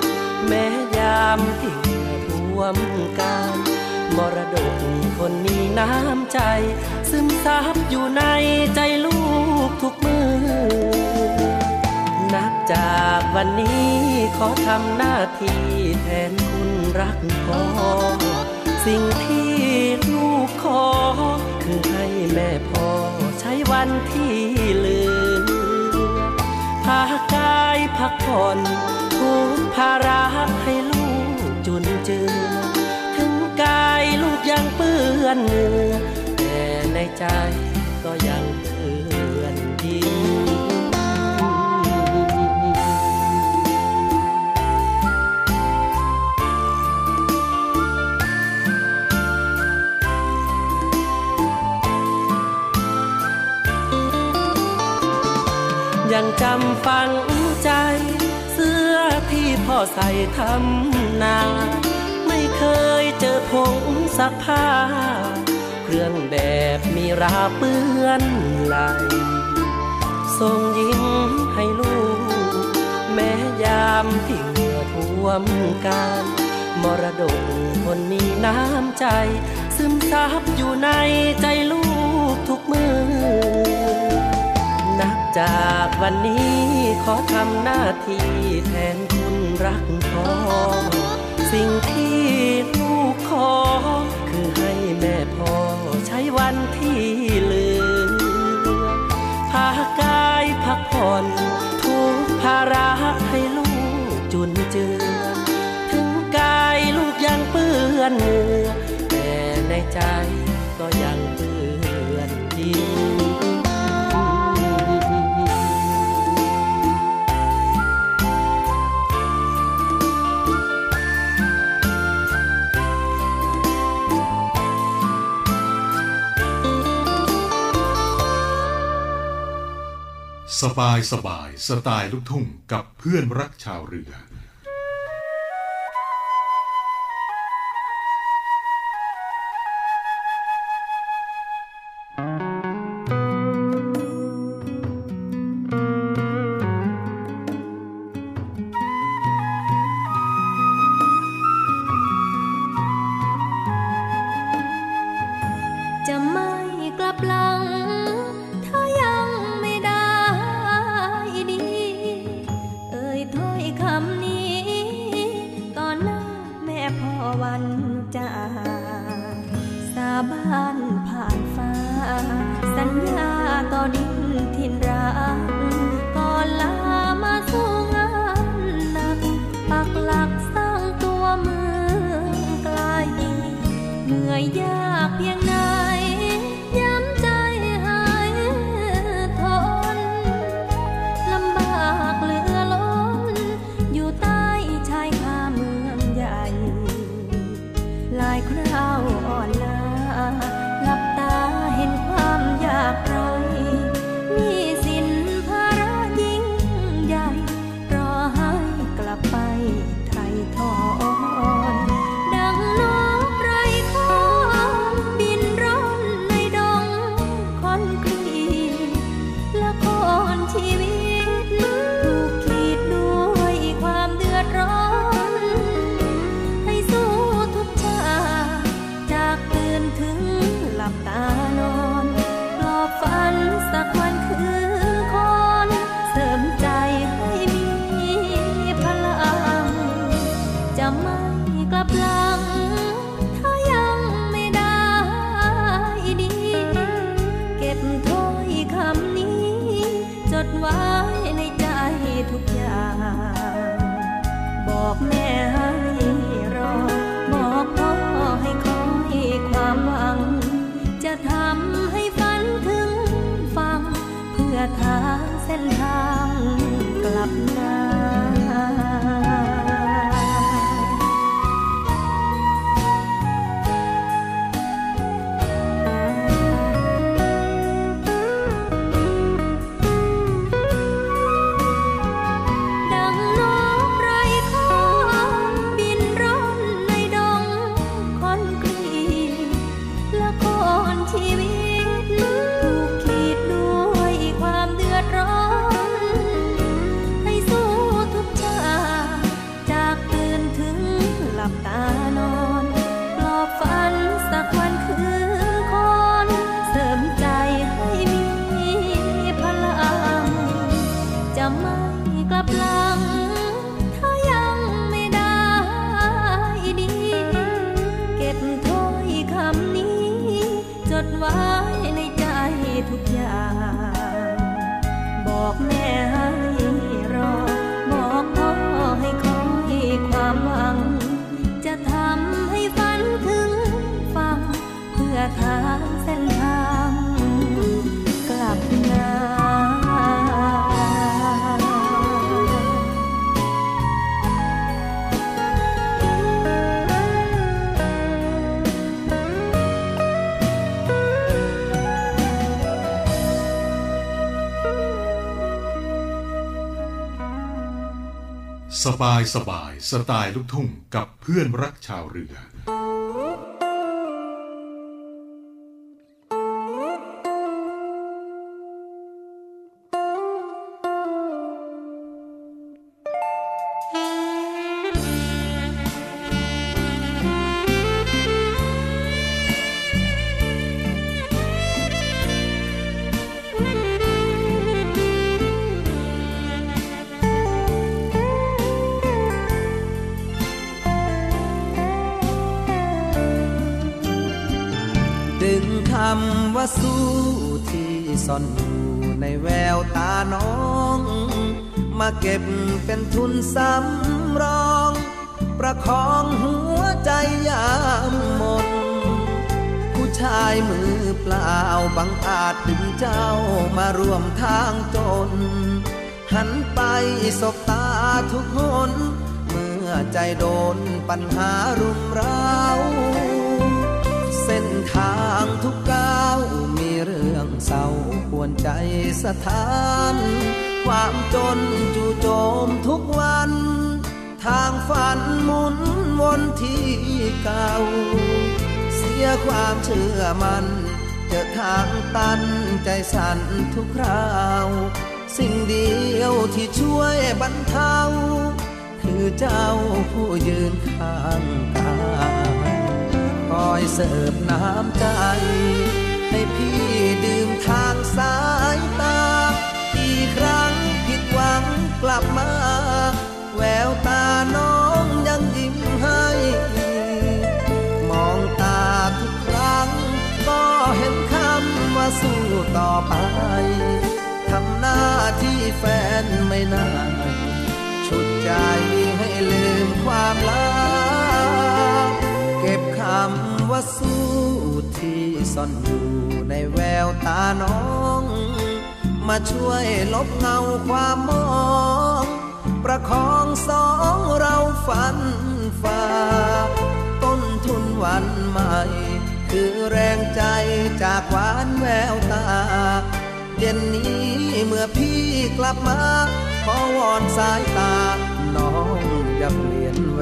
ก แม้ยามที่เหงื่อท่วมกายมรดกคนมีน้ำใจ ซึมซับอยู่ในใจลูกทุกมือ นับจากวันนี้ขอทำหน้าที่แทนคุณรักพ่อ สิ่งที่ลูกขอ คือให้แม่พ่อใช้วันที่เหลือพากายพักผ่อนทุกภาระให้ลูกจุนเจือ ถึงกายลูกยังเปื้อนเนื้อแต่ในใจก็ยัง จำฝังใจ เสื้อที่พ่อใส่ทำนา ไม่เคยเจอผงซักผ้า เครื่องแบบมีราเปื้อนไหลส่งยิ้มให้ลูก แม้ยามที่เหงื่อท่วมกายมรดกคนมีน้ำใจ ซึมซับอยู่ในใจลูกทุกมือ จากวันนี้ขอทำหน้าที่แทนคุณรักพ่อ สิ่งที่ลูกขอ คือให้แม่พ่อใช้วันที่เหลือพากายพักผ่อนทุกภาระให้ลูกจุนเจือ ถึงกายลูกยังเปื้อนเหงื่อแต่ในใจก็ยัง บายสบายสไตล์ลูกทุ่งกับเพื่อนรักชาวเรือ ทางเส้นทางกลับหน้า สบายสบายสไตล์ลูกทุ่งกับเพื่อนรักชาวเรือ สู้ที่ซ่อนอยู่ในแววตาน้อง มาเก็บเป็นทุนสำรอง ประคองหัวใจยามหมดผู้ชายมือเปล่าบังอาจดึงเจ้ามาร่วมทางจน หันไปสบตาทุกหนเมื่อใจโดนปัญหารุมเร้า เส้นทางทุกก้า เศร้าปวนใจสะท้าน ความจนจู่โจมทุกวัน ทางฝันหมุนวนที่เก่า เสียความเชื่อมัน เจอทางตันใจสั่นทุกคราว สิ่งเดียวที่ช่วยบรรเทา คือเจ้าผู้ยืนข้างกายคอยเสิร์ฟน้ำใจ ให้พี่ดื่มทางสายตา กี่ครั้งผิดหวังกลับมา แววตาน้องยังยิ้มให้ มองตาทุกครั้ง ก็เห็นคำว่าสู้ต่อไป ทำหน้าที่แฟนไม่นานชุดใจให้ลืมความลับเก็บคำว่าสู้ ที่ซ่อนอยู่ในแววตาน้อง มาช่วยลบเงาความมอง ประคองสองเราฝันฝ่าต้นทุนวันใหม่ คือแรงใจจากหวานแววตา เย็นนี้เมื่อพี่กลับมา ขอวอนสายตา น้องอย่าเปลี่ยนแหว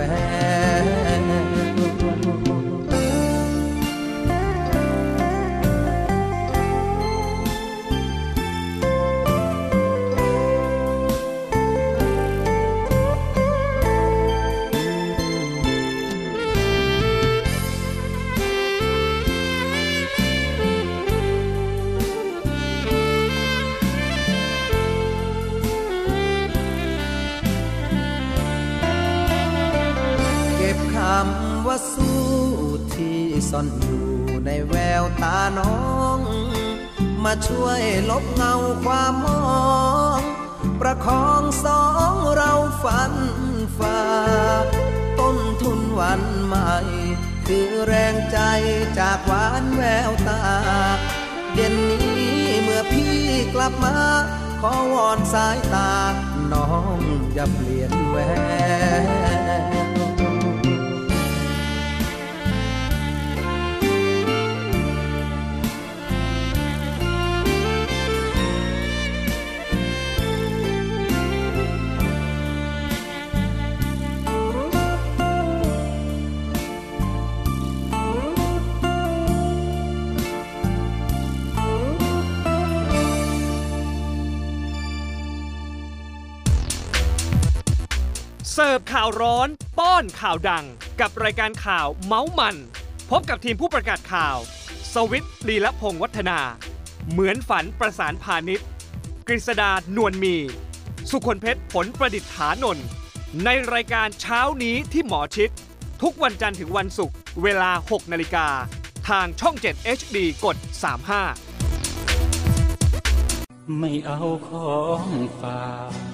ซ่อนอยู่ในแววตาน้อง มาช่วยลบเงาความมอง ประคองสองเราฝันฝ่าต้นทุนวันใหม่ คือแรงใจจากหวานแววตาเย็นนี้เมื่อพี่กลับมา ขอวอนสายตา น้องอย่าเปลี่ยนแหว เสิร์ฟข่าวร้อน ป้อนข่าวดัง กับรายการข่าวเมาส์มัน พบกับทีมผู้ประกาศข่าว สวิตลีละพงษ์วัฒนา เหมือนฝันประสานพาณิชย์กฤษดานวลมี สุคนเพชรผลประดิษฐานนท์ในรายการเช้านี้ที่หมอชิด ทุกวันจันทร์ถึงวันศุกร์เวลา 6 นาฬิกา ทางช่อง 7 HD กด 35 ไม่เอาของฝาก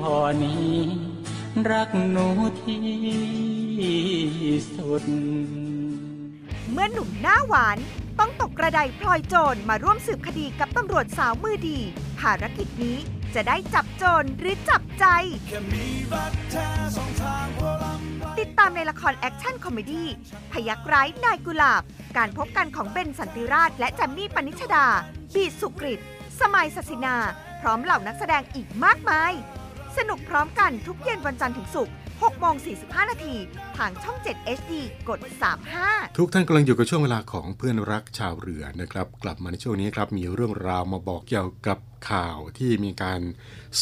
พอนี้ รักหนูที่สุด เมื่อหนุ่มหน้าหวานต้องตกกระไดพลอยโจรมาร่วมสืบคดีกับตำรวจสาวมือดี ภารกิจนี้จะได้จับโจรหรือจับใจ ติดตามในละครแอคชั่นคอมเมดี้พยักร้ายนายกุหลาบ การพบกันของเบนสันติราช และแจมมี่ปนิชดา บีสุกริตสมัยศศินา พร้อมเหล่านักแสดงอีกมากมาย สนุกพร้อมกันทุกเย็นวันจันทร์ถึงศุกร์6โมง45 นาที ทางช่อง 7 HD กด 35 ทุกท่านกำลังอยู่กับช่วงเวลาของเพื่อนรักชาวเรือนะครับ กลับมาในช่วงนี้ครับ มีเรื่องราวมาบอกเกี่ยวกับข่าวที่มีการ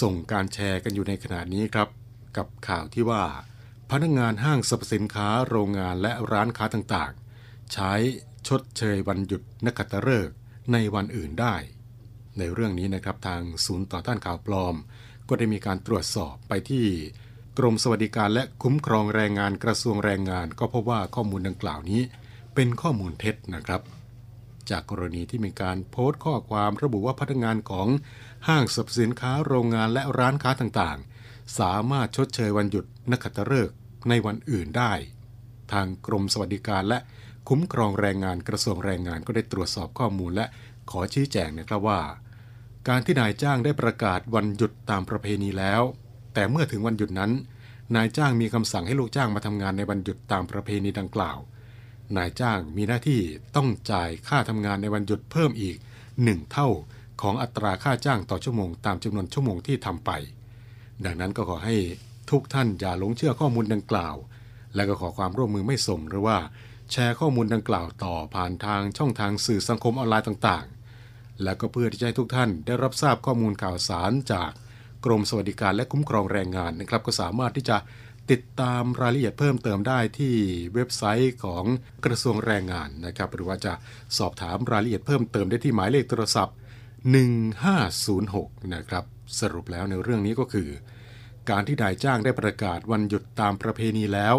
ส่งการแชร์กันอยู่ในขณะนี้ครับ กับข่าวที่ว่า พนักงงานห้างสรรพสินค้าโรงงานและร้านค้าต่างๆ ใช้ชดเชยวันหยุดนักขัตฤกษ์ในวันอื่นได้ ในเรื่องนี้นะครับทางศูนย์ต่อต้านข่าวปลอม ก็ได้มีการตรวจสอบไปที่กรมสวัสดิการและคุ้มครองแรงงานกระทรวงแรงงาน ก็พบว่าข้อมูลดังกล่าวนี้ เป็นข้อมูลเท็จนะครับ จากกรณีที่มีการโพสต์ข้อความระบุว่าพนักงานของห้างสรรพสินค้าโรงงานและร้านค้าต่างๆ สามารถชดเชยวันหยุดนักขัตฤกษ์ในวันอื่นได้ ทางกรมสวัสดิการและคุ้มครองแรงงานกระทรวงแรงงานก็ได้ตรวจสอบข้อมูลและขอชี้แจงนะครับว่า การที่นายจ้างได้ประกาศวันหยุดตามประเพณีแล้ว แต่เมื่อถึงวันหยุดนั้น นายจ้างมีคำสั่งให้ลูกจ้างมาทำงานในวันหยุดตามประเพณีดังกล่าว นายจ้างมีหน้าที่ต้องจ่ายค่าทำงานในวันหยุดเพิ่มอีก 1 เท่าของอัตราค่าจ้างต่อชั่วโมงตามจำนวนชั่วโมงที่ทำไป ดังนั้นก็ขอให้ทุกท่านอย่าหลงเชื่อข้อมูลดังกล่าว และก็ขอความร่วมมือไม่ส่งหรือว่า แชร์ข้อมูลดังกล่าวต่อผ่านทางช่องทางสื่อสังคมออนไลน์ต่าง และก็เพื่อที่จะให้ทุกท่านได้รับทราบข้อมูลข่าวสารจากกรมสวัสดิการและคุ้มครองแรงงานนะครับ ก็สามารถที่จะติดตามรายละเอียดเพิ่มเติมได้ที่เว็บไซต์ของกระทรวงแรงงานนะครับ หรือว่าจะสอบถามรายละเอียดเพิ่มเติมได้ที่หมายเลขโทรศัพท์ 1506 นะครับ สรุปแล้วในเรื่องนี้ก็คือ การที่นายจ้างได้ประกาศวันหยุดตามประเพณีแล้ว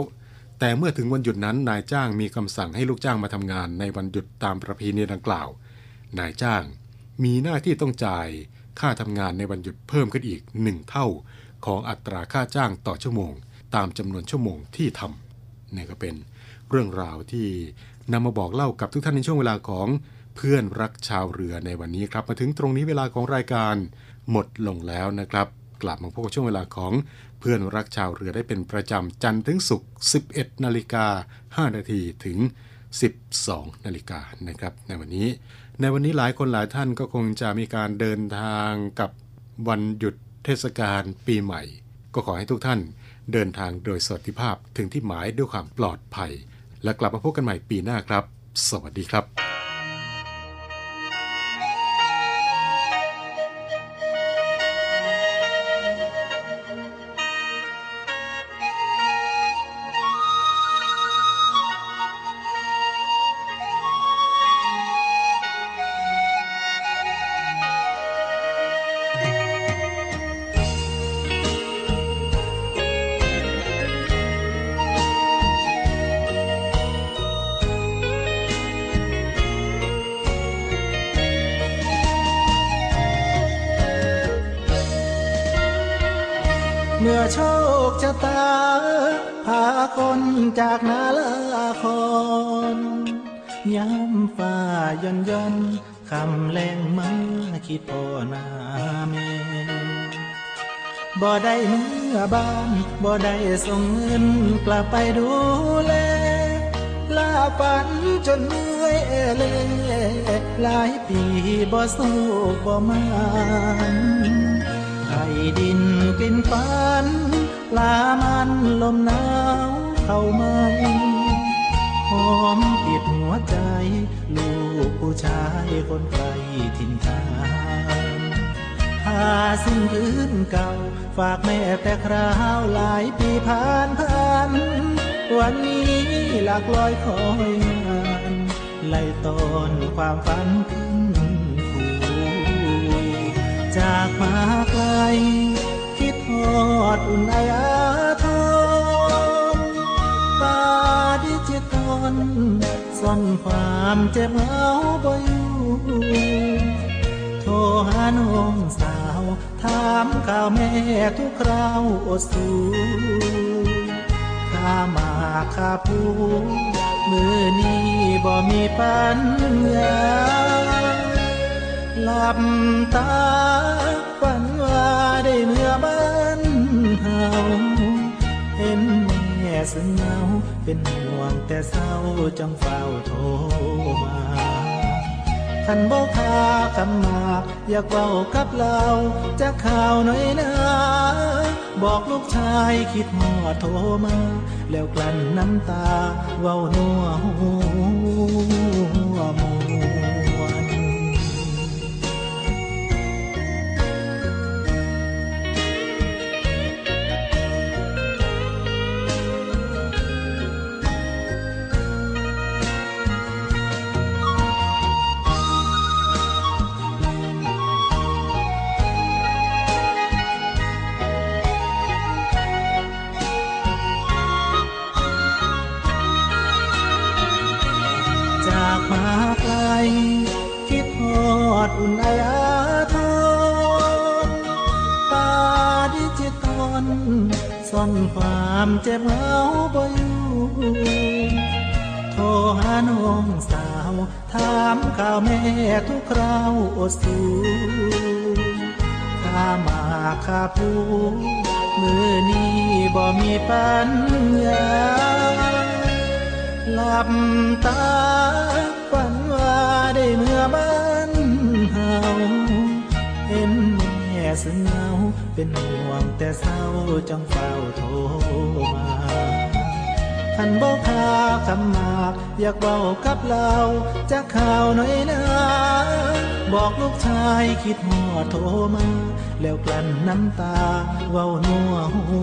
แต่เมื่อถึงวันหยุดนั้นนายจ้างมีคำสั่งให้ลูกจ้างมาทำงานในวันหยุดตามประเพณีดังกล่าวนายจ้าง มีหน้าที่ต้องจ่ายค่าทำงานในวันหยุดเพิ่มขึ้นอีก 1 เท่า ของอัตราค่าจ้างต่อชั่วโมง ตามจำนวนชั่วโมงที่ทำนี่ก็เป็นเรื่องราวที่นำมาบอกเล่ากับทุกท่านในช่วงเวลาของเพื่อนรักชาวเรือในวันนี้ครับ มาถึงตรงนี้เวลาของรายการหมดลงแล้วนะครับ กลับมาพบกับช่วงเวลาของเพื่อนรักชาวเรือได้เป็นประจำจันทร์ถึงศุกร์ 11 นาฬิกา 5 นาทีถึง 12 นาฬิกานะครับ ในวันนี้ ในวันนี้หลายคนหลายท่านก็คงจะมีการเดินทางกับวันหยุดเทศกาลปีใหม่ ก็ขอให้ทุกท่านเดินทางโดยสวัสดิภาพถึงที่หมายด้วยความปลอดภัย และกลับมาพบกันใหม่ปีหน้าครับ สวัสดีครับ บ่ได้เมื่อบ้านบ่ได้ส่งเงินกลับไปดูแล ลาฝันจนเมื่อยเล่หลายปีบ่สู้บ่มานไอ้ดินกลิ่นฝันลามันลมหนาวเข้ามาหอมติดหัวใจ ลูกผู้ชายคนไกลถิ่นฐานหา สิ่งพื้นเก่า ฝากแม่แต่คราวหลายปีผ่านผ่าน วันนี้หลักลอยคอยงานไล่ตอนความฝันขึ้นภูจากมาไกล คิดทอดอุ่นไออาทรตาดิจิตอลซ่อนความเจ็บเหงาบ่อยู่โทรหาน้องสา ถามข่าวแม่ทุกคราวอดสูข้ามาข้าผู้มือนี้บ่มีปัญญาหลับตาฝันว่าได้เมื่อบ้านเฮาเห็นแม่ซึ่งเงาเป็นห่วงแต่เศร้าจังเฝ้าโทรมาขันบอกคาคำมาก อยากเว้ากับเราจะข่าวหน่อยนะ บอกลูกชายคิดหอดโทรมา แล้วกลั้นน้ำตาเว้านัวหัวม จ็บเหงาบ่อยู่โทรหาน้องสาว ถามข่าวแม่ทุกคราวอดสูข้ามาข้าผู้มือนี้บ่มีปัญญาหลับตาฝันว่าได้เมื่อบ้านเฮาเห็นแม่ซึ่งเงาเป็นห่วงแต่เศร้าจังเฝ้า ท่านบอกคาคำมากอยากเบากับเราจะข่าวหน่อยนะ บอกลูกชายคิดหอดโทรมา แล้วกลั้นน้ำตาเว้านัวหู